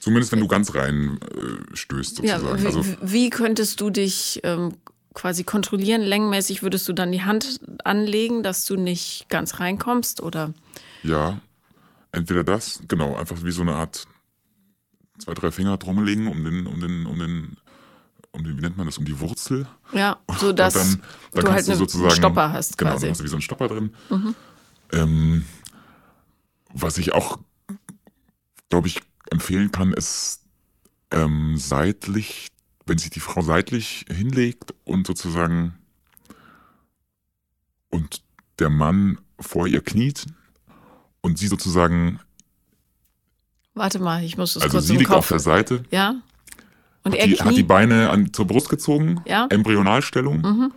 Zumindest wenn du ganz rein äh, stößt sozusagen. Ja, wie, also, wie könntest du dich ähm, quasi kontrollieren? Längenmäßig würdest du dann die Hand anlegen, dass du nicht ganz reinkommst oder? Ja, entweder das, genau, einfach wie so eine Art zwei, drei Finger legen um den, um den, um den, um den, wie nennt man das, um die Wurzel. Ja, so dass dann, dann du halt einen sozusagen, Stopper hast genau, quasi. Genau, dann hast du wie so einen Stopper drin. Mhm. Ähm, was ich auch, glaube ich, empfehlen kann, ist ähm, seitlich, wenn sich die Frau seitlich hinlegt und sozusagen und der Mann vor ihr kniet und sie sozusagen Warte mal, ich muss das also kurz sie liegt Kopf. auf der Seite. Ja. Und hat er die, hat die Beine an, zur Brust gezogen. Ja. Embryonalstellung. Mhm.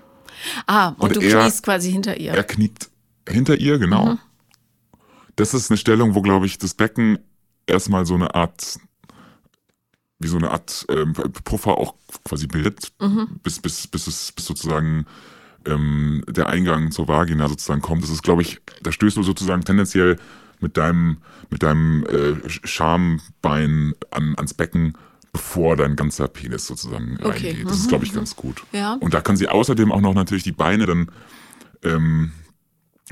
Ah, und, und du er, kniest quasi hinter ihr. Er kniet hinter ihr, genau. Mhm. Das ist eine Stellung, wo, glaube ich, das Becken erstmal so eine Art, wie so eine Art ähm, Puffer auch quasi bildet, bis, bis, bis es bis sozusagen ähm, der Eingang zur Vagina sozusagen kommt. Das ist, glaube ich, da stößt du sozusagen tendenziell mit deinem, mit deinem äh, Schambein an, ans Becken, bevor dein ganzer Penis sozusagen Okay, reingeht. Das ist, mhm, glaube ich, ganz gut. Ja. Und da kann sie außerdem auch noch natürlich die Beine dann ähm,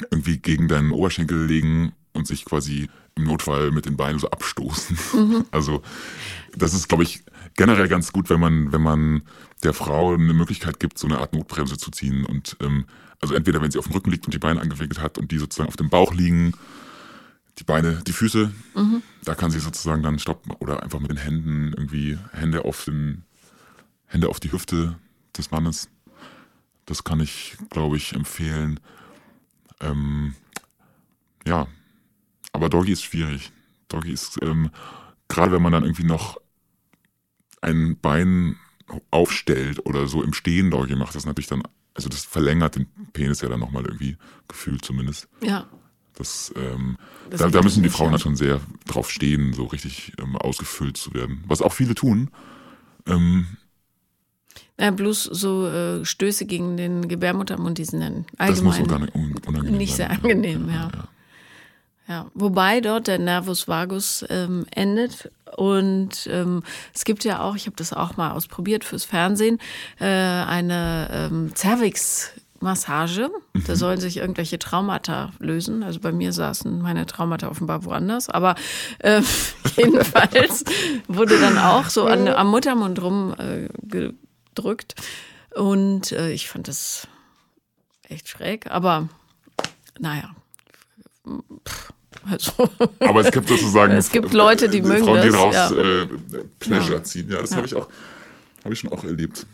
irgendwie gegen deinen Oberschenkel legen und sich quasi im Notfall mit den Beinen so abstoßen. Also das ist, glaube ich, generell ganz gut, wenn man, wenn man der Frau eine Möglichkeit gibt, so eine Art Notbremse zu ziehen. Und ähm, also entweder wenn sie auf dem Rücken liegt und die Beine angewickelt hat und die sozusagen auf dem Bauch liegen, die Beine, die Füße, da kann sie sozusagen dann stoppen oder einfach mit den Händen irgendwie Hände auf den Hände auf die Hüfte des Mannes. Das kann ich, glaube ich, empfehlen. Ähm, ja, aber Doggy ist schwierig. Doggy ist, ähm, gerade wenn man dann irgendwie noch ein Bein aufstellt oder so im Stehen Doggy macht, das natürlich dann, also das verlängert den Penis ja dann nochmal irgendwie, gefühlt zumindest. Ja. Das, ähm, Das da, da müssen die Frauen ja. dann schon sehr drauf stehen, so richtig ähm, ausgefüllt zu werden. Was auch viele tun. Ähm, Ja, bloß so äh, Stöße gegen den Gebärmuttermund, die sind dann das muss allgemein unang- un- unangenehm nicht sehr angenehm, ja. Ja, wobei dort der Nervus vagus ähm, endet. Und ähm, es gibt ja auch, ich habe das auch mal ausprobiert fürs Fernsehen, äh, eine ähm, Cervix-Massage. Da sollen sich irgendwelche Traumata lösen. Also bei mir saßen meine Traumata offenbar woanders. Aber äh, jedenfalls wurde dann auch so an, am Muttermund rum äh, gedrückt. Und äh, ich fand das echt schräg. Aber naja. Also, Aber es gibt sozusagen. Es gibt Leute, die mögen Frauen, die das, daraus ja. äh, Pleasure ziehen. Ja, das Ja. habe ich auch, habe ich schon auch erlebt.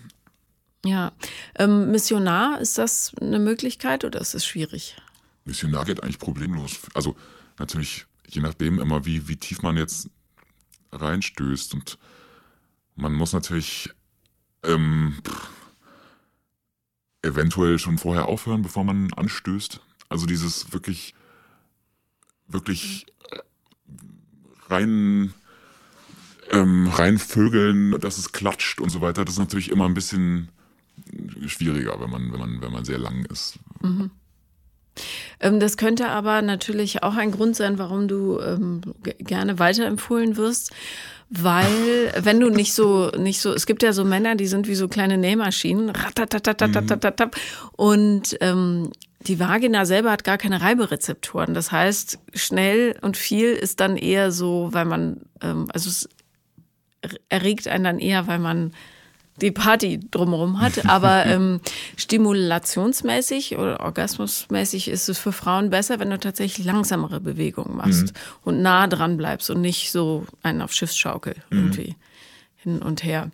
ja. Ähm, Missionar, ist das eine Möglichkeit oder ist es schwierig? Missionar geht eigentlich problemlos. Also natürlich, je nachdem immer, wie, wie tief man jetzt reinstößt. Und man muss natürlich ähm, pff, eventuell schon vorher aufhören, bevor man anstößt. Also dieses wirklich, wirklich rein, ähm, reinvögeln, dass es klatscht und so weiter, das ist natürlich immer ein bisschen schwieriger, wenn man, wenn man, wenn man sehr lang ist. Ähm, das könnte aber natürlich auch ein Grund sein, warum du ähm, ge- gerne weiterempfohlen wirst weil wenn du nicht so nicht so es gibt ja so Männer, die sind wie so kleine Nähmaschinen und ähm, die Vagina selber hat gar keine Reiberezeptoren. Das heißt, schnell und viel ist dann eher so, weil man ähm, also es erregt einen dann eher, weil man die Party drumherum hat. Aber ähm, stimulationsmäßig oder orgasmusmäßig ist es für Frauen besser, wenn du tatsächlich langsamere Bewegungen machst und nah dran bleibst und nicht so einen auf Schiffsschaukel irgendwie hin und her.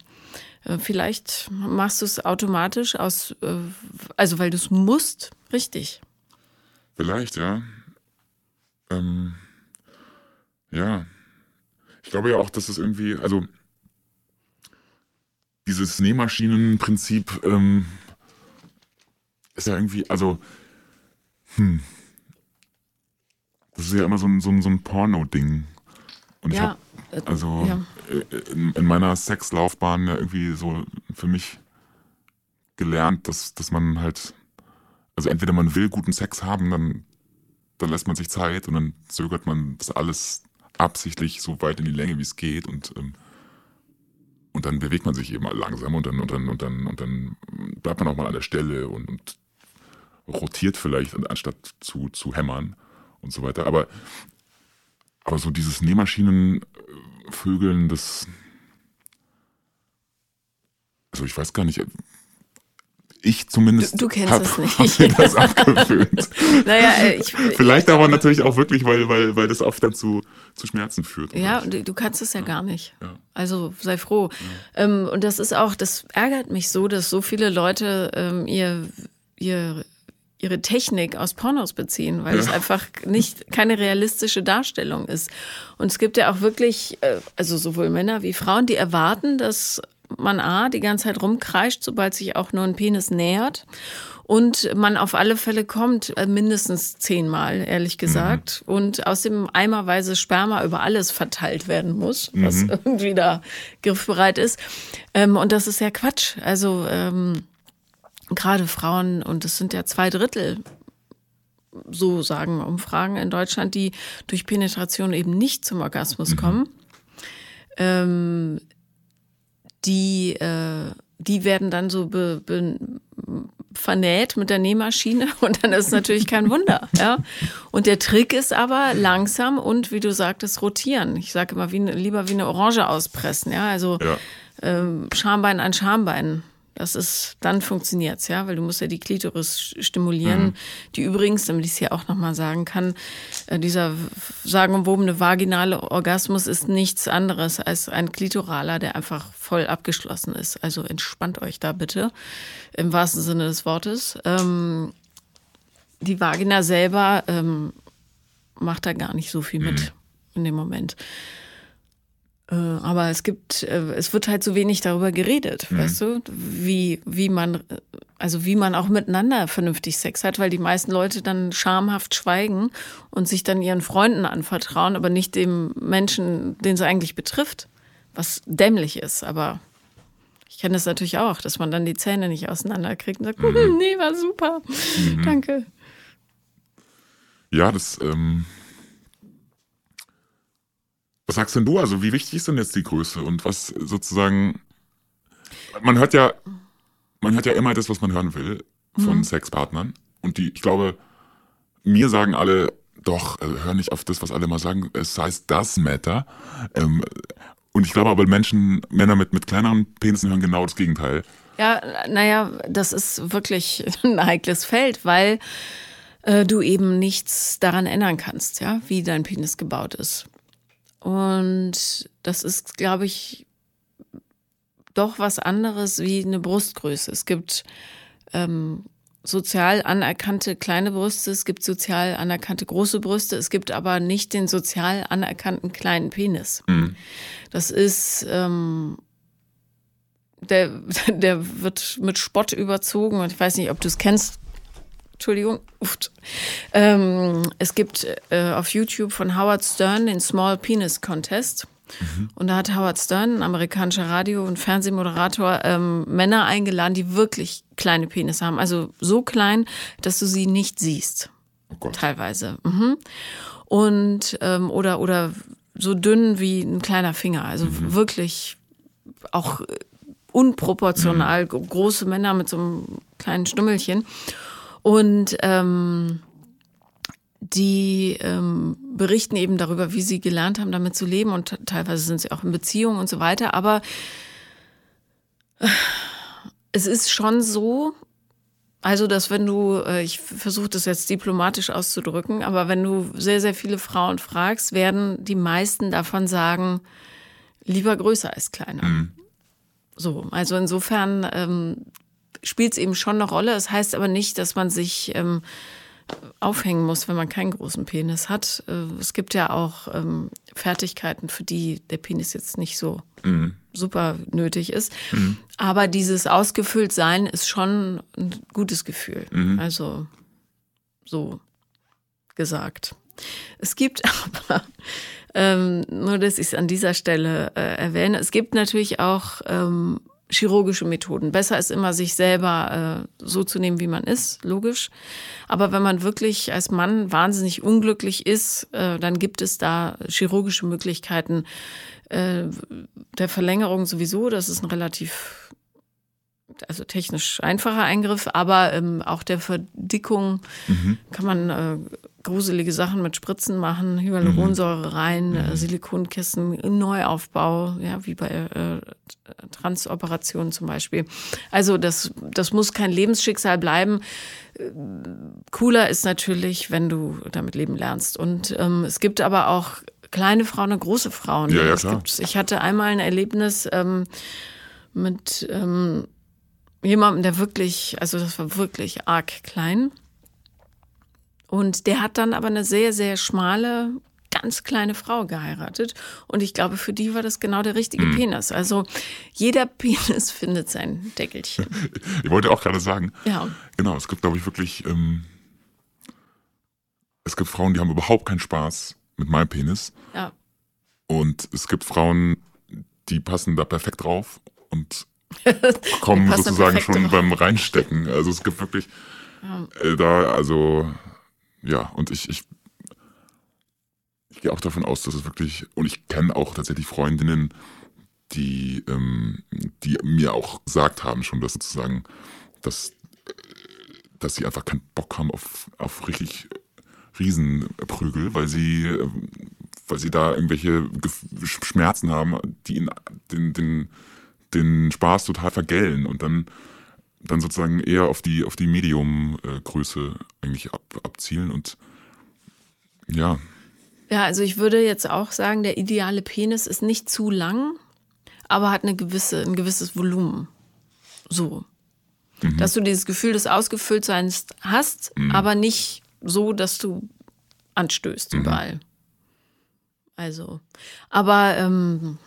Äh, Vielleicht machst du es automatisch aus, äh, also weil du es musst, richtig. Vielleicht, ja. Ähm, ja. Ich glaube ja auch, dass es irgendwie, also dieses Nähmaschinenprinzip ähm, ist ja irgendwie, also, hm. Das ist ja immer so ein, so ein, so ein Porno-Ding. Und ich Ja, habe äh, also ja. äh, in, in meiner Sexlaufbahn ja irgendwie so für mich gelernt, dass, dass man halt, also entweder man will guten Sex haben, dann, dann lässt man sich Zeit und dann zögert man das alles absichtlich so weit in die Länge, wie es geht und, ähm, und dann bewegt man sich eben mal langsam und dann, und dann, und dann, und dann bleibt man auch mal an der Stelle und, und rotiert vielleicht, anstatt zu, zu hämmern und so weiter. Aber, aber so dieses Nähmaschinenvögeln, das, also ich weiß gar nicht, ich zumindest Du- du kennst hab, es nicht. hab mir das abgewöhnt. Naja, äh, ich, Vielleicht aber natürlich auch wirklich, weil, weil, weil das oft dann zu, zu Schmerzen führt. Ja, du, du kannst es ja gar nicht. Ja. Also sei froh. Ähm, und das ist auch, das ärgert mich so, dass so viele Leute ähm, ihr, ihr, ihre Technik aus Pornos beziehen, weil es einfach nicht keine realistische Darstellung ist. Und es gibt ja auch wirklich, äh, also sowohl Männer wie Frauen, die erwarten, dass man A, die ganze Zeit rumkreischt, sobald sich auch nur ein Penis nähert. Und man auf alle Fälle kommt äh, mindestens zehnmal, ehrlich gesagt. Mhm. Und aus dem eimerweise Sperma über alles verteilt werden muss, was mhm. irgendwie da griffbereit ist. Ähm, und das ist ja Quatsch. Also ähm, gerade Frauen, und es sind ja zwei Drittel so sagen Umfragen in Deutschland, die durch Penetration eben nicht zum Orgasmus mhm. kommen, ähm, die, äh, die werden dann so be, be, vernäht mit der Nähmaschine und dann ist es natürlich kein Wunder. Ja? Und der Trick ist aber langsam und wie du sagtest, rotieren. Ich sage immer, wie, lieber wie eine Orange auspressen. Ja? Also ja. Ähm, Schambein an Schambein das ist, dann funktioniert's, ja, weil du musst ja die Klitoris stimulieren, mhm. die übrigens, damit ich es hier auch nochmal sagen kann, äh, dieser sagenumwobene vaginale Orgasmus ist nichts anderes als ein Klitoraler, der einfach voll abgeschlossen ist. Also entspannt euch da bitte, im wahrsten Sinne des Wortes. Ähm, die Vagina selber ähm, macht da gar nicht so viel mit mhm. in dem Moment. Äh, aber es gibt, äh, es wird halt so wenig darüber geredet, mhm. weißt du, wie, wie man, also wie man auch miteinander vernünftig Sex hat, weil die meisten Leute dann schamhaft schweigen und sich dann ihren Freunden anvertrauen, aber nicht dem Menschen, den es eigentlich betrifft, was dämlich ist, aber ich kenne das natürlich auch, dass man dann die Zähne nicht auseinanderkriegt und sagt, mhm. nee, war super, mhm. danke. Ja, das, ähm, was sagst denn du? Also wie wichtig ist denn jetzt die Größe und was sozusagen, man hört ja, man hört ja immer das, was man hören will von mhm. Sexpartnern und die, ich glaube, mir sagen alle, doch, äh, hör nicht auf das, was alle mal sagen, es heißt das Matter. Ähm, und ich glaube aber Menschen, Männer mit, mit kleineren Penissen hören genau das Gegenteil. Ja, naja, das ist wirklich ein heikles Feld, weil äh, du eben nichts daran ändern kannst, ja, wie dein Penis gebaut ist. Und das ist, glaube ich, doch was anderes wie eine Brustgröße. Es gibt ähm, sozial anerkannte kleine Brüste, es gibt sozial anerkannte große Brüste, es gibt aber nicht den sozial anerkannten kleinen Penis. Mhm. Das ist, ähm, der, der wird mit Spott überzogen und ich weiß nicht, ob du es kennst, Entschuldigung. Ähm, es gibt äh, auf YouTube von Howard Stern den Small Penis Contest. Mhm. Und da hat Howard Stern, ein amerikanischer Radio- und Fernsehmoderator, ähm, Männer eingeladen, die wirklich kleine Penisse haben. Also so klein, dass du sie nicht siehst. Oh Teilweise. Mhm. Und ähm, oder, oder so dünn wie ein kleiner Finger. Also mhm. wirklich auch unproportional mhm. große Männer mit so einem kleinen Stummelchen. Und ähm, die ähm, berichten eben darüber, wie sie gelernt haben, damit zu leben und teilweise sind sie auch in Beziehungen und so weiter. Aber äh, es ist schon so, also dass wenn du, äh, ich versuche das jetzt diplomatisch auszudrücken, aber wenn du sehr, sehr viele Frauen fragst, werden die meisten davon sagen, lieber größer als kleiner. Mhm. So, also insofern ähm, spielt es eben schon eine Rolle. Es das heißt aber nicht, dass man sich ähm, aufhängen muss, wenn man keinen großen Penis hat. Äh, es gibt ja auch ähm, Fertigkeiten, für die der Penis jetzt nicht so mhm. super nötig ist. Mhm. Aber dieses ausgefüllt sein ist schon ein gutes Gefühl. Mhm. Also so gesagt. Es gibt aber, ähm, nur dass ich es an dieser Stelle äh, erwähne, es gibt natürlich auch ähm, chirurgische Methoden. Besser ist immer, sich selber äh, so zu nehmen, wie man ist, logisch. Aber wenn man wirklich als Mann wahnsinnig unglücklich ist, äh, dann gibt es da chirurgische Möglichkeiten äh, der Verlängerung sowieso. Das ist ein relativ also technisch einfacher Eingriff, aber ähm, auch der Verdickung mhm. kann man äh, gruselige Sachen mit Spritzen machen, Hyaluronsäure rein, mhm. äh, Silikonkissen, Neuaufbau, ja, wie bei äh, Transoperationen zum Beispiel. Also das, das muss kein Lebensschicksal bleiben. Cooler ist natürlich, wenn du damit leben lernst. Und ähm, es gibt aber auch kleine Frauen und große Frauen. Ja, ja, klar. Ich hatte einmal ein Erlebnis ähm, mit ähm, jemandem, der wirklich, also das war wirklich arg klein. Und der hat dann aber eine sehr, sehr schmale, ganz kleine Frau geheiratet. Und ich glaube, für die war das genau der richtige Penis. Also jeder Penis findet sein Deckelchen. Ich wollte auch gerade sagen, Ja. genau, es gibt, glaube ich, wirklich, ähm, es gibt Frauen, die haben überhaupt keinen Spaß mit meinem Penis. Ja. Und es gibt Frauen, die passen da perfekt drauf und kommen sozusagen schon drauf. beim Reinstecken. Also es gibt wirklich äh, da, also ja, und ich, ich, ich gehe auch davon aus, dass es wirklich, und ich kenne auch tatsächlich Freundinnen, die, ähm, die mir auch gesagt haben schon, dass sozusagen, dass, äh, dass sie einfach keinen Bock haben auf, auf richtig Riesenprügel, weil sie, äh, weil sie da irgendwelche Schmerzen haben, die ihnen den, den, den Spaß total vergällen. Und dann, dann sozusagen eher auf die, auf die Medium-Größe eigentlich ab, abzielen und ja, Ja, also ich würde jetzt auch sagen, der ideale Penis ist nicht zu lang, aber hat eine gewisse, ein gewisses Volumen. So. Dass du dieses Gefühl des Ausgefülltseins hast, aber nicht so, dass du anstößt überall. Also, aber ähm,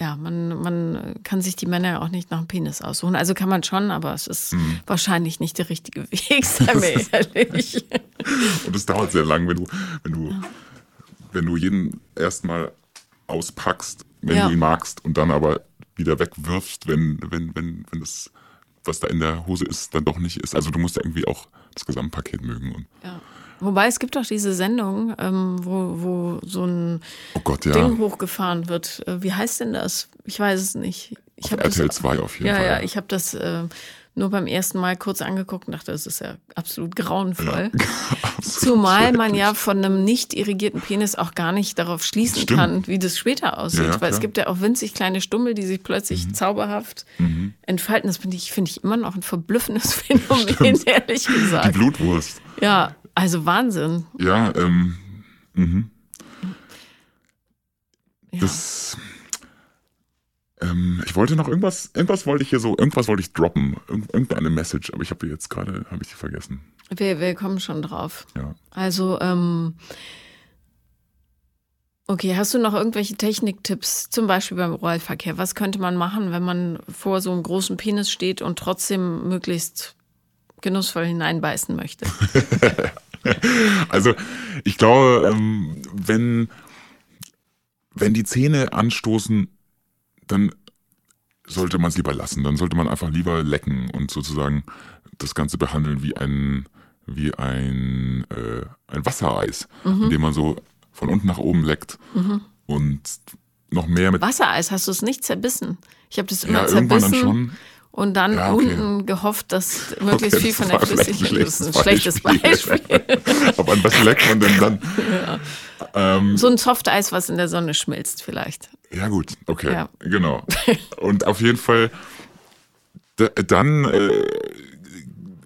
ja, man, man kann sich die Männer auch nicht nach dem Penis aussuchen. Also kann man schon, aber es ist wahrscheinlich nicht der richtige Weg, sei mir ehrlich. Und es dauert sehr lang, wenn du, wenn du, wenn du jeden erstmal auspackst, wenn Ja. du ihn magst und dann aber wieder wegwirfst, wenn, wenn, wenn, wenn das, was da in der Hose ist, dann doch nicht ist. Also du musst ja irgendwie auch das Gesamtpaket mögen. Und, Ja. Wobei es gibt auch diese Sendung, ähm, wo, wo so ein oh Gott, ja. Ding hochgefahren wird. Äh, Wie heißt denn das? Ich weiß es nicht. Ich Auf RTL das, 2 auf jeden ja, Fall. Ja, ich habe das äh, nur beim ersten Mal kurz angeguckt und dachte, das ist ja absolut grauenvoll. Absolut Zumal man ja von einem nicht irrigierten Penis auch gar nicht darauf schließen Stimmt. kann, wie das später aussieht. Ja, ja, Weil es gibt ja auch winzig kleine Stummel, die sich plötzlich zauberhaft entfalten. Das finde ich, finde ich immer noch ein verblüffendes Phänomen, ehrlich Die gesagt. Blutwurst. Ja, also Wahnsinn. Ja, ähm, Ja. das. Ähm, ich wollte noch irgendwas, irgendwas wollte ich hier so, irgendwas wollte ich droppen, Irgend, irgendeine Message, aber ich habe jetzt gerade, habe ich die vergessen. Wir, wir kommen schon drauf. Ja. Also, ähm, okay, hast du noch irgendwelche Techniktipps, zum Beispiel beim Oralverkehr? Was könnte man machen, wenn man vor so einem großen Penis steht und trotzdem möglichst genussvoll hineinbeißen möchte? Also ich glaube, ähm, wenn, wenn die Zähne anstoßen, dann sollte man es lieber lassen. Dann sollte man einfach lieber lecken und sozusagen das Ganze behandeln wie ein, wie ein, äh, ein Wassereis, indem man so von unten nach oben leckt und noch mehr mit Wassereis, hast du es nicht zerbissen? Ich habe das immer ja, irgendwann dann zerbissen schon. Und dann Ja, okay. unten gehofft, dass möglichst Okay, viel von der Flüssigkeit das ist ein schlechtes Beispiel. Beispiel. Aber an was leckt man denn dann? Ähm, so ein Softeis, was in der Sonne schmilzt vielleicht. Ja, gut, okay, Ja. genau. Und auf jeden Fall, da, dann äh,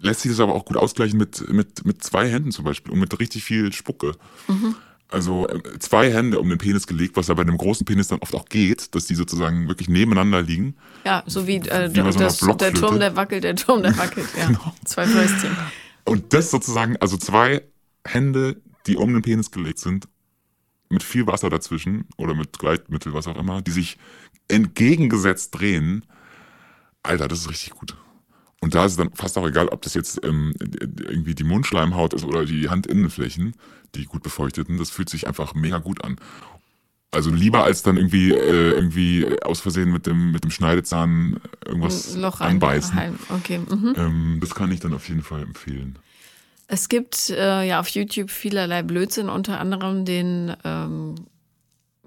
lässt sich das aber auch gut ausgleichen mit, mit, mit zwei Händen zum Beispiel und mit richtig viel Spucke. Mhm. Also äh, zwei Hände um den Penis gelegt, was ja bei einem großen Penis dann oft auch geht, dass die sozusagen wirklich nebeneinander liegen. Ja, so wie, äh, Wie bei so das, der. Turm, der wackelt, der Turm, der wackelt. Ja, zwei Fäustchen. Und das sozusagen, also zwei Hände, die um den Penis gelegt sind, mit viel Wasser dazwischen oder mit Gleitmittel, was auch immer, die sich entgegengesetzt drehen. Alter, das ist richtig gut. Und da ist es dann fast auch egal, ob das jetzt ähm, irgendwie die Mundschleimhaut ist oder die Handinnenflächen, die gut befeuchteten. Das fühlt sich einfach mega gut an. Also lieber als dann irgendwie äh, irgendwie aus Versehen mit dem mit dem Schneidezahn irgendwas Loch anbeißen. rein. Okay. Mhm. Ähm, das kann ich dann auf jeden Fall empfehlen. Es gibt äh, ja auf YouTube vielerlei Blödsinn, unter anderem den, ähm,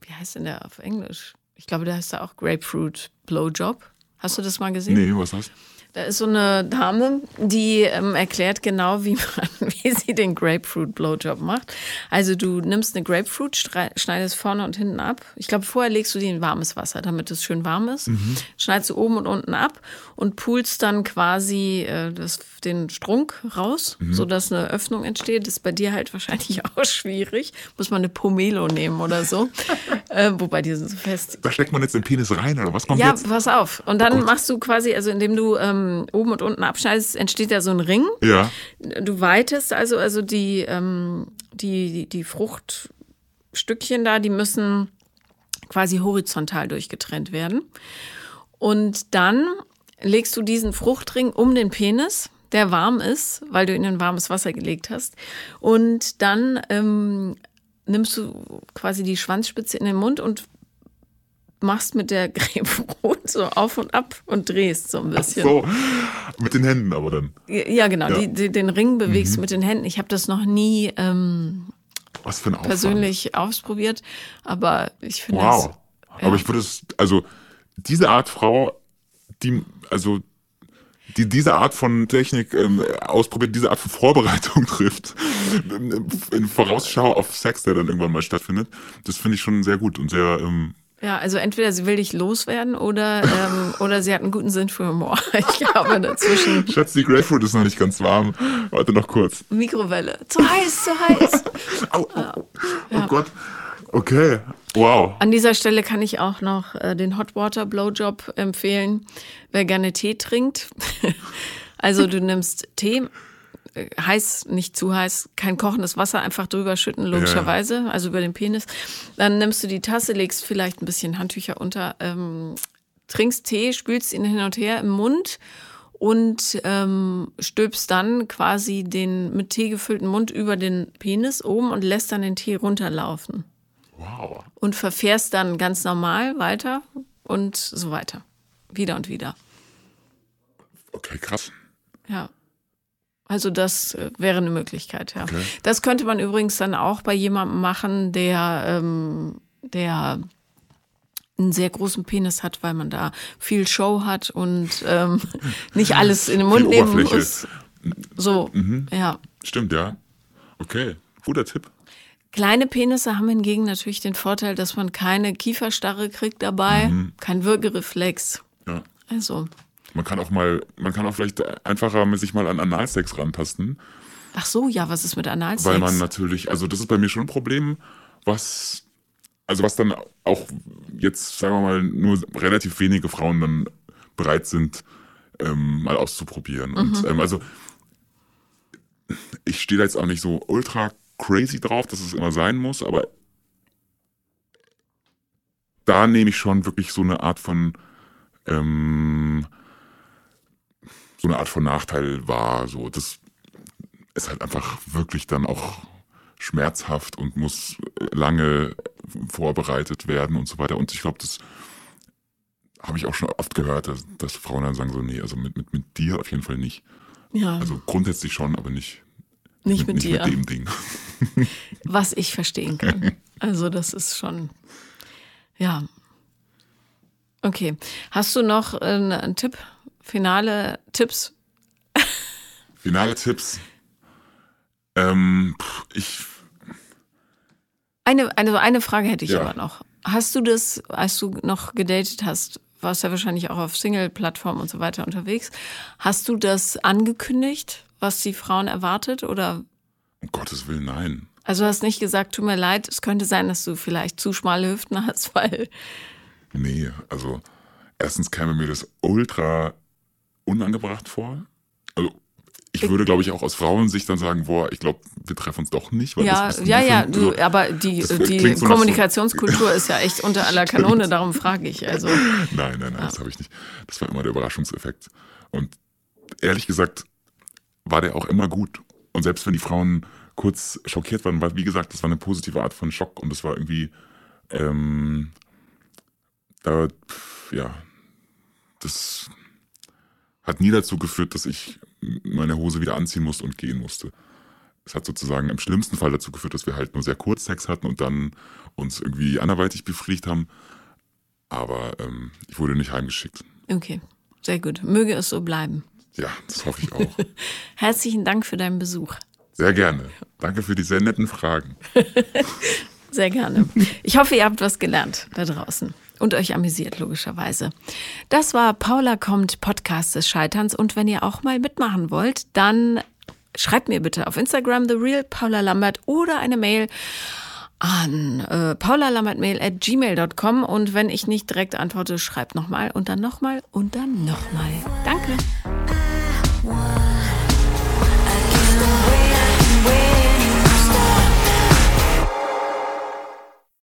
wie heißt denn der auf Englisch? Ich glaube, der heißt da auch Grapefruit Blowjob. Hast du das mal gesehen? Nee, was das? Da ist so eine Dame, die ähm, erklärt genau, wie, man, wie sie den Grapefruit Blowjob macht. Also du nimmst eine Grapefruit, schneidest vorne und hinten ab. Ich glaube, vorher legst du die in warmes Wasser, damit es schön warm ist. Schneidest du oben und unten ab und pulst dann quasi äh, das, den Strunk raus, sodass eine Öffnung entsteht. Das ist bei dir halt wahrscheinlich auch schwierig. Muss man eine Pomelo nehmen oder so. äh, wobei die sind so fest. Da steckt man jetzt den Penis rein oder was kommt Ja, jetzt? pass auf. Und dann Gott. machst du quasi, also indem du ähm, oben und unten abschneidest, entsteht da so ein Ring. Ja, Du weitest also, also die, ähm, die, die, die Stückchen da, die müssen quasi horizontal durchgetrennt werden. Und dann legst du diesen Fruchtring um den Penis, der warm ist, weil du ihn in warmes Wasser gelegt hast. Und dann ähm, nimmst du quasi die Schwanzspitze in den Mund und machst mit der Grapefruit so auf und ab und drehst so ein bisschen. So, mit den Händen aber dann. Ja, genau. Ja. Die, die, den Ring bewegst du mit den Händen. Ich habe das noch nie ähm, Was für ein Aufwand. persönlich ausprobiert, aber ich finde Wow. es. Aber ich würde es, also diese Art Frau, die, also die diese Art von Technik ähm, ausprobiert, diese Art von Vorbereitung trifft, in Vorausschau auf Sex, der dann irgendwann mal stattfindet, das finde ich schon sehr gut und sehr, ähm, Ja, also entweder sie will dich loswerden oder, ähm, oder sie hat einen guten Sinn für Humor. Ich glaube dazwischen Schatz, die Grapefruit ist noch nicht ganz warm. Warte noch kurz. Mikrowelle. Zu heiß, zu heiß. Au, au. Oh Gott. Okay. Wow. An dieser Stelle kann ich auch noch äh, den Hot Water Blowjob empfehlen, wer gerne Tee trinkt. also du nimmst Tee, heiß, nicht zu heiß, kein kochendes Wasser, einfach drüber schütten, logischerweise, also über den Penis. Dann nimmst du die Tasse, legst vielleicht ein bisschen Handtücher unter, ähm, trinkst Tee, spülst ihn hin und her im Mund und ähm, stülpst dann quasi den mit Tee gefüllten Mund über den Penis oben und lässt dann den Tee runterlaufen Wow. und verfährst dann ganz normal weiter und so weiter. Wieder und wieder. Okay, krass. Ja. Also das äh, wäre eine Möglichkeit, ja. Okay. Das könnte man übrigens dann auch bei jemandem machen, der, ähm, der einen sehr großen Penis hat, weil man da viel Show hat und ähm, nicht alles in den Mund nehmen muss. So, ja. Stimmt, ja. Okay. Guter Tipp. Kleine Penisse haben hingegen natürlich den Vorteil, dass man keine Kieferstarre kriegt dabei, kein Würgereflex. Ja. Also, Man kann auch mal, man kann auch vielleicht einfacher sich mal an Analsex rantasten, ach so, ja, was ist mit Analsex? weil man natürlich, also das ist bei mir schon ein Problem, was, also was dann auch jetzt, sagen wir mal, nur relativ wenige Frauen dann bereit sind, ähm, mal auszuprobieren. Und ähm, also ich stehe da jetzt auch nicht so ultra crazy drauf, dass es immer sein muss, aber da nehme ich schon wirklich so eine Art von ähm, so eine Art von Nachteil wahr. So, das ist halt einfach wirklich dann auch schmerzhaft und muss lange vorbereitet werden und so weiter. Und ich glaube, das habe ich auch schon oft gehört, dass, dass Frauen dann sagen so, nee, also mit, mit, mit dir auf jeden Fall nicht. ja, Also grundsätzlich schon, aber nicht, nicht mit, nicht dir. mit dem Ding. was ich verstehen kann. Also das ist schon, ja. Okay. Hast du noch äh, einen Tipp? Finale Tipps? Finale Tipps. Ähm, ich, Eine, eine, eine Frage hätte ich Ja. aber noch. Hast du das, als du noch gedatet hast, warst ja wahrscheinlich auch auf Single-Plattformen und so weiter unterwegs, hast du das angekündigt, was die Frauen erwartet? Oder um Gottes Willen, nein. also du hast nicht gesagt, tut mir leid, es könnte sein, dass du vielleicht zu schmale Hüften hast, weil Nee, also erstens käme mir das ultra unangebracht vor. Also ich würde, glaube ich, auch aus Frauensicht dann sagen, boah, ich glaube, wir treffen uns doch nicht. Weil ja, ja, ja, fünf- du, aber die, das die so nach so- Kommunikationskultur ist ja echt unter aller Kanone, darum frage ich. Also Nein, nein, nein, das habe ich nicht. Das war immer der Überraschungseffekt. Und ehrlich gesagt war der auch immer gut. Und selbst wenn die Frauen kurz schockiert waren, war, wie gesagt, das war eine positive Art von Schock und das war irgendwie, ähm, da, ja, das hat nie dazu geführt, dass ich meine Hose wieder anziehen musste und gehen musste. Es hat sozusagen im schlimmsten Fall dazu geführt, dass wir halt nur sehr kurz Sex hatten und dann uns irgendwie anderweitig befriedigt haben. Aber ähm, ich wurde nicht heimgeschickt. okay, sehr gut. Möge es so bleiben. Ja, das hoffe ich auch. Herzlichen Dank für deinen Besuch. Sehr gerne. Danke für die sehr netten Fragen. Sehr gerne. Ich hoffe, ihr habt was gelernt da draußen und euch amüsiert, logischerweise. Das war Paula kommt, Podcast des Scheiterns. Und wenn ihr auch mal mitmachen wollt, dann schreibt mir bitte auf Instagram The Real Paula Lambert oder eine Mail an äh, paulalambertmail at gmail.com und wenn ich nicht direkt antworte, schreibt nochmal und dann nochmal und dann nochmal. Danke.